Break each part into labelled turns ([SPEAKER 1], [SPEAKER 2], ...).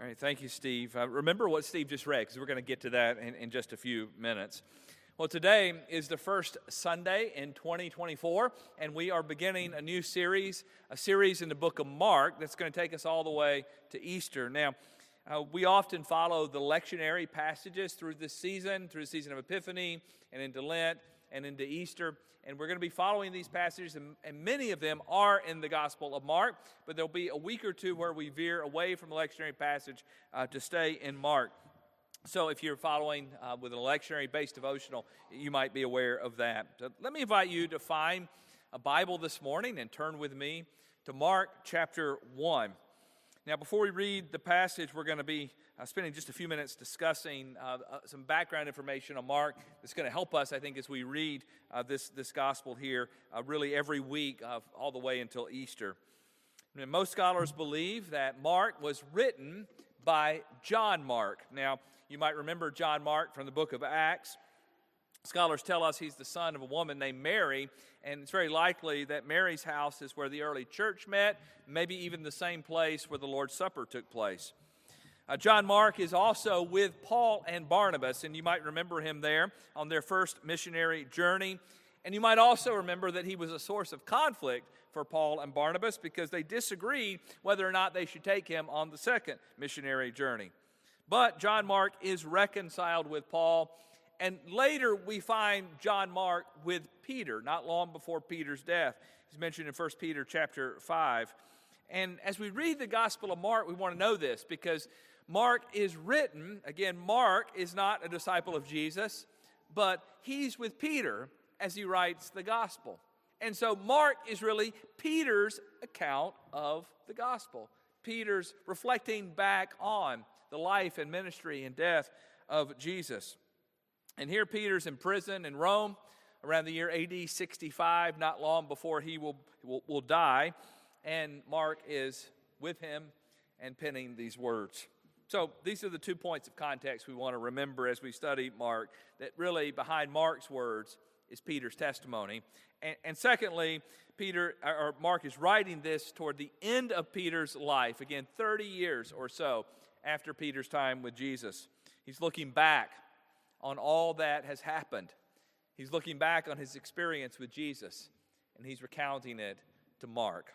[SPEAKER 1] All right, thank you, Steve. Uh, remember what Steve just read, because we're going to get to that in, in just a few minutes. Well, today is the first Sunday in 2024, and we are beginning a new series, a series in the book of Mark that's going to take us all the way to Easter. Now, uh, we often follow the lectionary passages through this season, through the season of Epiphany, and into Lent, and into Easter. And we're going to be following these passages, and, and, many of them are in the Gospel of Mark, but there'll be a week or two where we veer away from the lectionary passage uh, to stay in Mark. So, if you're following uh, with an lectionary based devotional, you might be aware of that. So let me invite you to find a Bible this morning and turn with me to Mark chapter 1. Now, before we read the passage, we're going to be uh, spending just a few minutes discussing uh, uh, some background information on Mark that's going to help us, I think, as we read uh, this, this gospel here, uh, really every week, all the way until Easter. And most scholars believe that Mark was written by John Mark. Now, you might remember John Mark from the book of Acts. Scholars tell us he's the son of a woman named Mary, and it's very likely that Mary's house is where the early church met, maybe even the same place where the Lord's Supper took place. Uh, John Mark is also with Paul and Barnabas, and you might remember him there on their first missionary journey. And you might also remember that he was a source of conflict for Paul and Barnabas because they disagreed whether or not they should take him on the second missionary journey. But John Mark is reconciled with Paul. And later we find John Mark with Peter, not long before Peter's death. He's mentioned in 1 Peter chapter 5. And as we read the Gospel of Mark, we want to know this because Mark is written, again, Mark is not a disciple of Jesus, but he's with Peter as he writes the Gospel. And so Mark is really Peter's account of the Gospel. Peter's reflecting back on the life and ministry and death of Jesus. And here Peter's in prison in Rome around the year AD 65, not long before he will, will, will die. And Mark is with him and penning these words. So these are the two points of context we want to remember as we study Mark, that really behind Mark's words is Peter's testimony. And, and secondly, Peter or Mark is writing this toward the end of Peter's life, again, 30 years or so after Peter's time with Jesus. He's looking back on all that has happened. He's looking back on his experience with Jesus, and he's recounting it to Mark.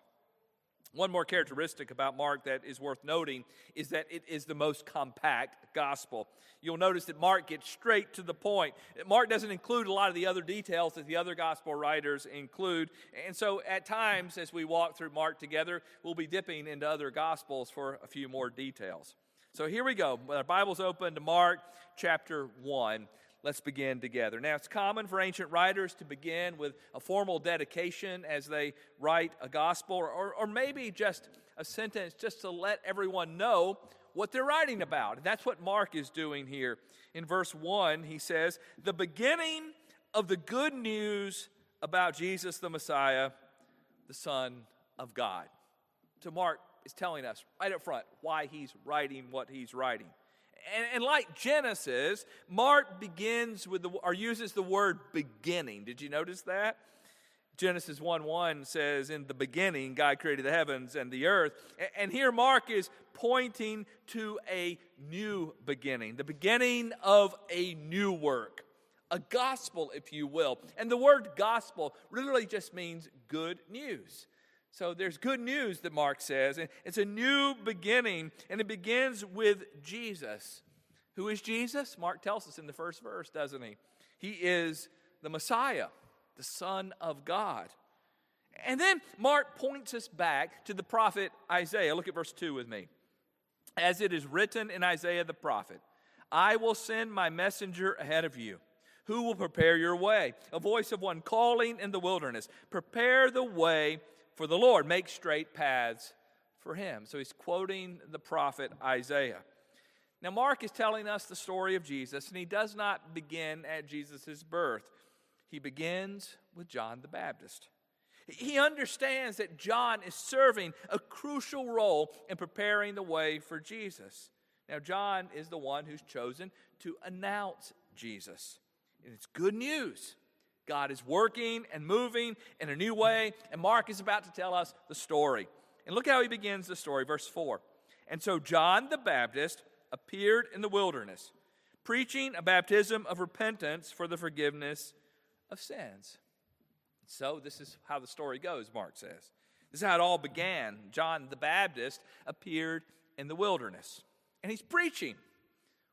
[SPEAKER 1] One more characteristic about Mark that is worth noting is that it is the most compact gospel. You'll notice that Mark gets straight to the point. Mark doesn't include a lot of the other details that the other gospel writers include. And so at times, as we walk through Mark together, we'll be dipping into other gospels for a few more details. So here we go. Our Bible's open to Mark chapter 1. Let's begin together. Now, it's common for ancient writers to begin with a formal dedication as they write a gospel, or, or maybe just a sentence just to let everyone know what they're writing about. And that's what Mark is doing here. In verse 1, he says, The beginning of the good news about Jesus the Messiah, the Son of God. So, Mark is telling us right up front why he's writing what he's writing. And, and, like Genesis, Mark begins with the or uses the word beginning. Did you notice that? Genesis 1 1 says, In the beginning, God created the heavens and the earth. And here Mark is pointing to a new beginning, the beginning of a new work, a gospel, if you will. And the word gospel literally just means good news. So there's good news that Mark says, and it's a new beginning, and it begins with Jesus. Who is Jesus? Mark tells us in the first verse, doesn't he? He is the Messiah, the Son of God. And then Mark points us back to the prophet Isaiah. Look at verse 2 with me. As it is written in Isaiah the prophet, I will send my messenger ahead of you who will prepare your way. A voice of one calling in the wilderness, prepare the way for the Lord, make straight paths for him. So he's quoting the prophet Isaiah. Now, Mark is telling us the story of Jesus, and he does not begin at Jesus' birth. He begins with John the Baptist. He understands that John is serving a crucial role in preparing the way for Jesus. Now, John is the one who's chosen to announce Jesus. And it's good news. God is working and moving in a new way, and Mark is about to tell us the story. And look how he begins the story, verse 4. And so John the Baptist appeared in the wilderness, preaching a baptism of repentance for the forgiveness of sins. So, this is how the story goes, Mark says. This is how it all began. John the Baptist appeared in the wilderness, and he's preaching.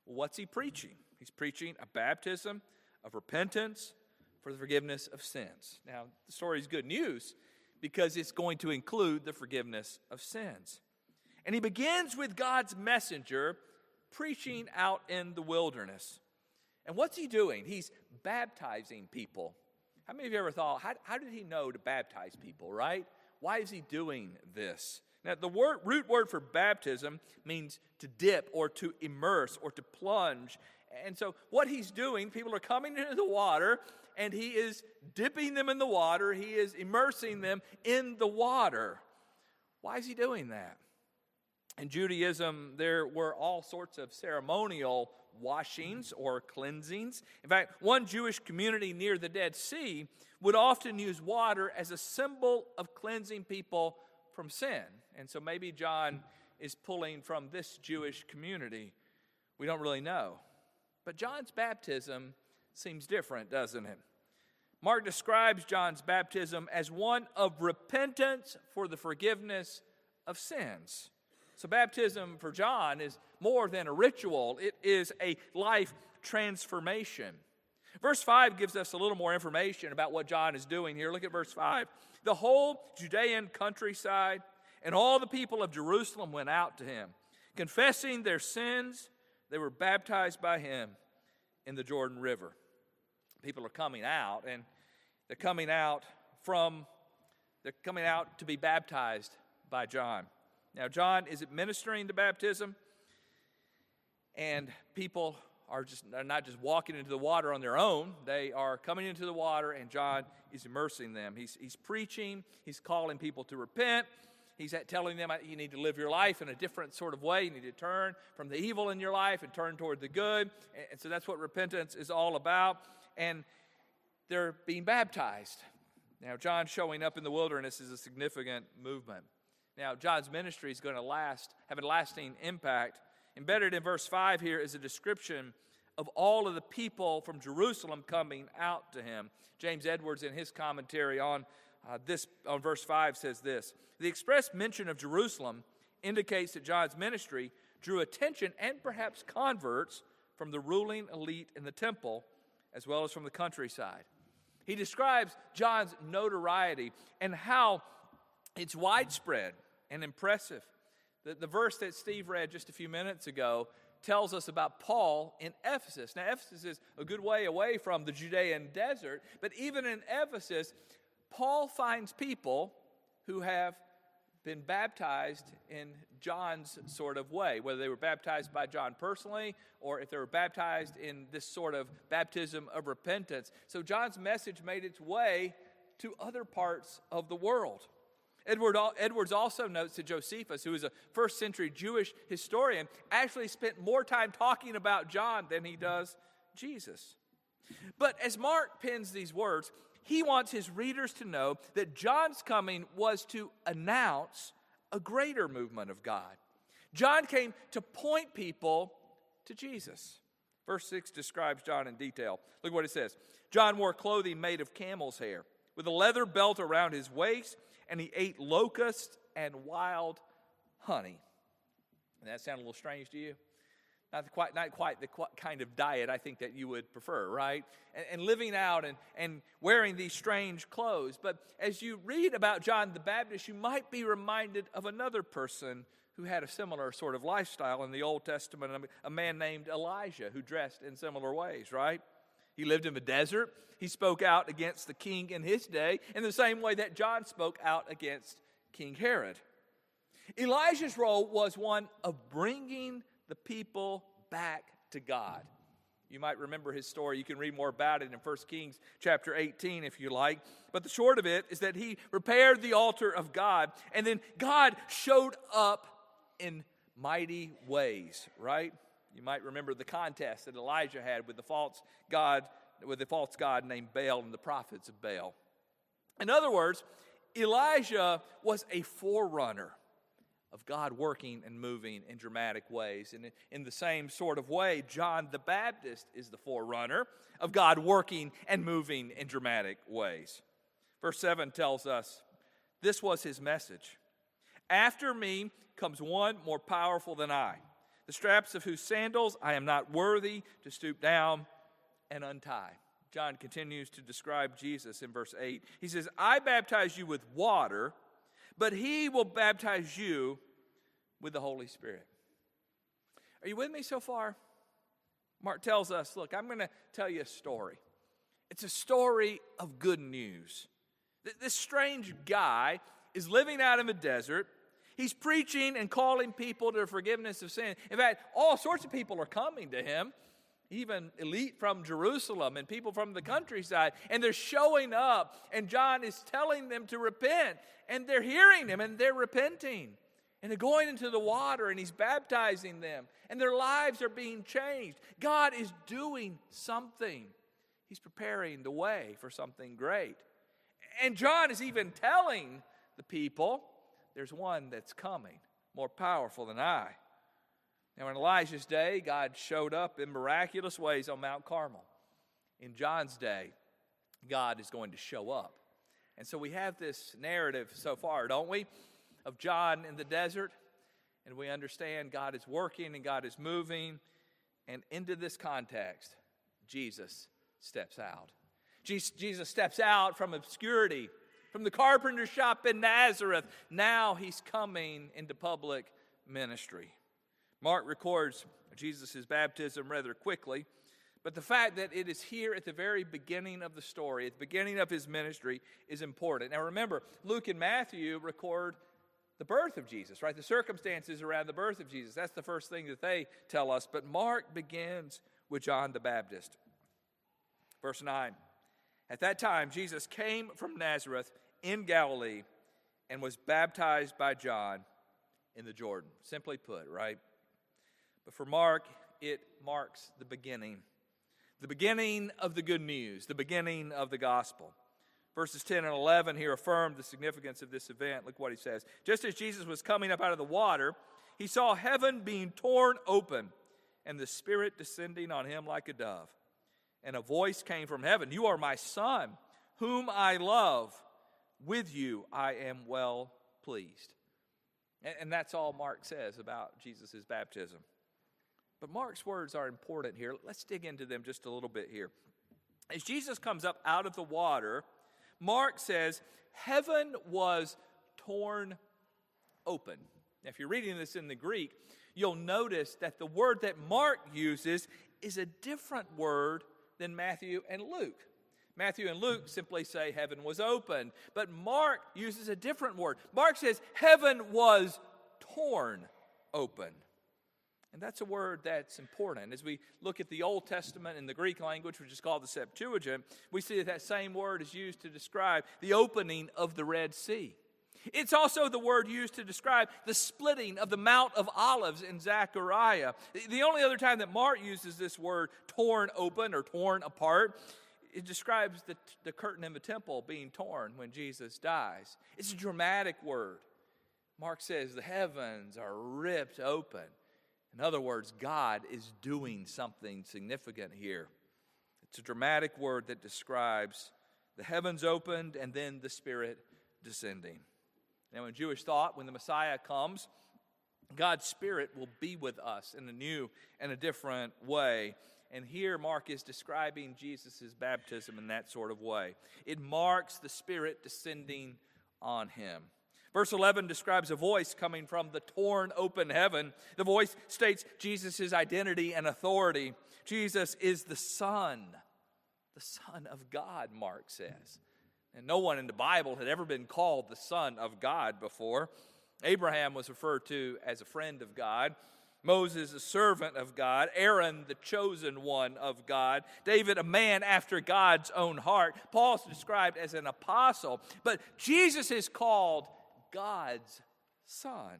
[SPEAKER 1] what's he preaching? He's preaching a baptism of repentance for the forgiveness of sins. Now, the story is good news because it's going to include the forgiveness of sins. And he begins with God's messenger preaching out in the wilderness. And what's he doing? He's baptizing people. How many of you ever thought, how, how did he know to baptize people, right? Why is he doing this? Now, the word, root word for baptism means to dip or to immerse or to plunge. And so, what he's doing, people are coming into the water, and he is dipping them in the water. He is immersing them in the water. Why is he doing that? In Judaism, there were all sorts of ceremonial washings or cleansings. In fact, one Jewish community near the Dead Sea would often use water as a symbol of cleansing people from sin. And so maybe John is pulling from this Jewish community. We don't really know. But John's baptism seems different, doesn't it? Mark describes John's baptism as one of repentance for the forgiveness of sins. So, baptism for John is more than a ritual, it is a life transformation. Verse 5 gives us a little more information about what John is doing here. Look at verse 5. The whole Judean countryside and all the people of Jerusalem went out to him. Confessing their sins, they were baptized by him in the Jordan River. People are coming out, and they're coming out from, they're coming out to be baptized by John. Now, John is administering the baptism, and people are just are not just walking into the water on their own. They are coming into the water, and John is immersing them. He's, he's preaching, he's calling people to repent. He's telling them uh, you need to live your life in a different sort of way. You need to turn from the evil in your life and turn toward the good. And so that's what repentance is all about. And they're being baptized. Now, John showing up in the wilderness is a significant movement. Now, John's ministry is going to last, have a lasting impact. Embedded in verse 5 here is a description of all of the people from Jerusalem coming out to him. James Edwards, in his commentary on uh, this, on verse 5, says this The express mention of Jerusalem indicates that John's ministry drew attention and perhaps converts from the ruling elite in the temple as well as from the countryside. He describes John's notoriety and how it's widespread and impressive. The, the verse that Steve read just a few minutes ago tells us about Paul in Ephesus. Now, Ephesus is a good way away from the Judean desert, but even in Ephesus, Paul finds people who have been baptized in John's sort of way, whether they were baptized by John personally or if they were baptized in this sort of baptism of repentance. So John's message made its way to other parts of the world. Edward, Edwards also notes that Josephus, who is a first century Jewish historian, actually spent more time talking about John than he does Jesus. But as Mark pens these words, he wants his readers to know that John's coming was to announce a greater movement of God. John came to point people to Jesus. Verse 6 describes John in detail. Look what it says John wore clothing made of camel's hair, with a leather belt around his waist, and he ate locusts and wild honey. And that sound a little strange to you? Not quite, not quite the kind of diet I think that you would prefer, right? And, and, living out and, and wearing these strange clothes. But as you read about John the Baptist, you might be reminded of another person who had a similar sort of lifestyle in the Old Testament, a man named Elijah who dressed in similar ways, right? He lived in the desert. He spoke out against the king in his day in the same way that John spoke out against King Herod. Elijah's role was one of bringing the people back to God. You might remember his story. You can read more about it in 1 Kings chapter 18 if you like. But the short of it is that he repaired the altar of God, and then God showed up in mighty ways, right? You might remember the contest that Elijah had with the false God, with the false God named Baal and the prophets of Baal. In other words, Elijah was a forerunner of God working and moving in dramatic ways. And in the same sort of way, John the Baptist is the forerunner of God working and moving in dramatic ways. Verse 7 tells us this was his message After me comes one more powerful than I, the straps of whose sandals I am not worthy to stoop down and untie. John continues to describe Jesus in verse 8. He says, I baptize you with water, but he will baptize you with the Holy Spirit. Are you with me so far? Mark tells us, look, I'm going to tell you a story. It's a story of good news. This strange guy is living out in the desert. He's preaching and calling people to forgiveness of sin. In fact, all sorts of people are coming to him even elite from Jerusalem and people from the countryside, and they're showing up, and John is telling them to repent, and they're hearing him and they're repenting. And they're going into the water and he's baptizing them, and their lives are being changed. God is doing something, he's preparing the way for something great. And John is even telling the people there's one that's coming, more powerful than I. Now, in Elijah's day, God showed up in miraculous ways on Mount Carmel. In John's day, God is going to show up. And so we have this narrative so far, don't we, of John in the desert. And we understand God is working and God is moving. And into this context, Jesus steps out. Jesus steps out from obscurity, from the carpenter shop in Nazareth. Now he's coming into public ministry. Mark records Jesus' baptism rather quickly, but the fact that it is here at the very beginning of the story, at the beginning of his ministry, is important. Now remember, Luke and Matthew record the birth of Jesus, right? The circumstances around the birth of Jesus. That's the first thing that they tell us. But Mark begins with John the Baptist. Verse 9 At that time, Jesus came from Nazareth in Galilee and was baptized by John in the Jordan. Simply put, right? But for Mark, it marks the beginning. The beginning of the good news, the beginning of the gospel. Verses 10 and 11 here affirm the significance of this event. Look what he says. Just as Jesus was coming up out of the water, he saw heaven being torn open and the Spirit descending on him like a dove. And a voice came from heaven You are my Son, whom I love. With you I am well pleased. And that's all Mark says about Jesus' baptism. But Mark's words are important here. Let's dig into them just a little bit here. As Jesus comes up out of the water, Mark says, Heaven was torn open. Now, if you're reading this in the Greek, you'll notice that the word that Mark uses is a different word than Matthew and Luke. Matthew and Luke simply say heaven was open, but Mark uses a different word. Mark says heaven was torn open. And that's a word that's important. As we look at the Old Testament in the Greek language, which is called the Septuagint, we see that that same word is used to describe the opening of the Red Sea. It's also the word used to describe the splitting of the Mount of Olives in Zechariah. The only other time that Mark uses this word torn open or torn apart, it describes the, the curtain in the temple being torn when Jesus dies. It's a dramatic word. Mark says the heavens are ripped open in other words, God is doing something significant here. It's a dramatic word that describes the heavens opened and then the Spirit descending. Now, in Jewish thought, when the Messiah comes, God's Spirit will be with us in a new and a different way. And here, Mark is describing Jesus' baptism in that sort of way. It marks the Spirit descending on him. Verse 11 describes a voice coming from the torn open heaven. The voice states Jesus' identity and authority. Jesus is the Son, the Son of God, Mark says. And no one in the Bible had ever been called the Son of God before. Abraham was referred to as a friend of God. Moses, a servant of God. Aaron, the chosen one of God. David, a man after God's own heart. Paul's described as an apostle. But Jesus is called God's Son.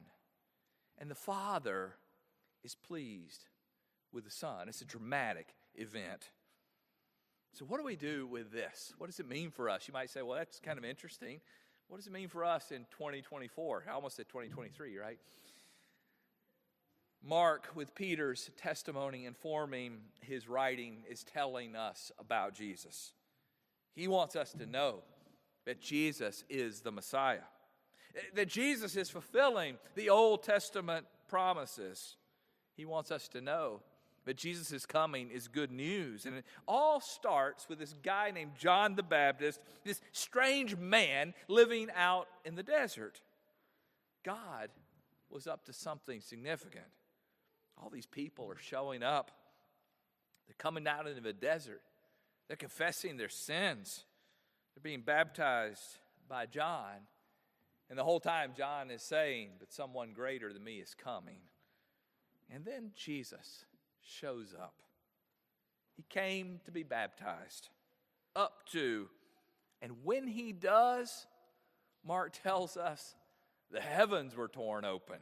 [SPEAKER 1] And the Father is pleased with the Son. It's a dramatic event. So, what do we do with this? What does it mean for us? You might say, well, that's kind of interesting. What does it mean for us in 2024? I almost said 2023, right? Mark, with Peter's testimony informing his writing, is telling us about Jesus. He wants us to know that Jesus is the Messiah, that Jesus is fulfilling the Old Testament promises. He wants us to know that Jesus' coming is good news. And it all starts with this guy named John the Baptist, this strange man living out in the desert. God was up to something significant. All these people are showing up. They're coming out into the desert. They're confessing their sins. They're being baptized by John. And the whole time, John is saying, But someone greater than me is coming. And then Jesus shows up. He came to be baptized, up to, and when he does, Mark tells us the heavens were torn open.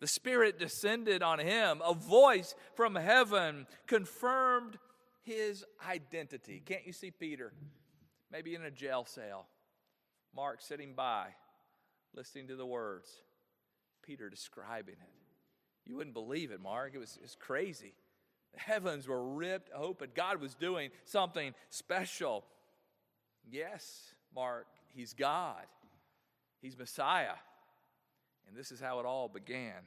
[SPEAKER 1] The Spirit descended on him. A voice from heaven confirmed his identity. Can't you see Peter? Maybe in a jail cell. Mark sitting by, listening to the words. Peter describing it. You wouldn't believe it, Mark. It was, it was crazy. The heavens were ripped open. God was doing something special. Yes, Mark, He's God, He's Messiah. And this is how it all began.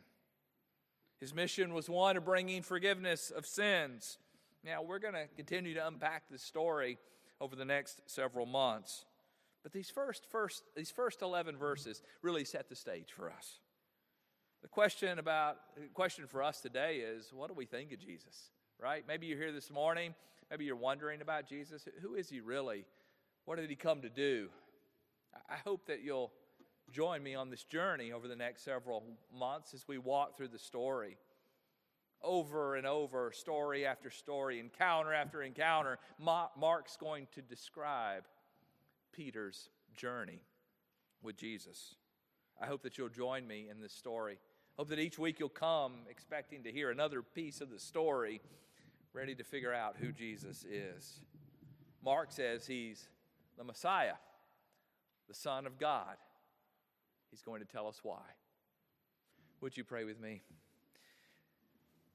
[SPEAKER 1] His mission was one of bringing forgiveness of sins. Now, we're going to continue to unpack this story over the next several months. But these first, first, these first 11 verses really set the stage for us. The question about the question for us today is what do we think of Jesus? Right? Maybe you're here this morning, maybe you're wondering about Jesus. Who is he really? What did he come to do? I hope that you'll join me on this journey over the next several months as we walk through the story. Over and over, story after story, encounter after encounter, Mark's going to describe Peter's journey with Jesus. I hope that you'll join me in this story. Hope that each week you'll come expecting to hear another piece of the story, ready to figure out who Jesus is. Mark says he's the Messiah, the Son of God. He's going to tell us why. Would you pray with me?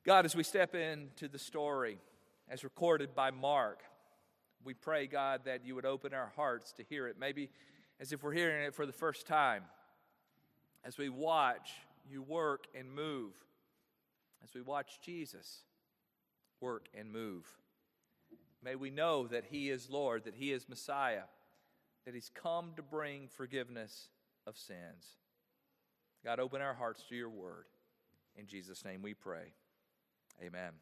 [SPEAKER 1] God, as we step into the story as recorded by Mark, we pray, God, that you would open our hearts to hear it, maybe as if we're hearing it for the first time. As we watch you work and move, as we watch Jesus work and move, may we know that He is Lord, that He is Messiah, that He's come to bring forgiveness of sins. God, open our hearts to your word. In Jesus' name we pray. Amen.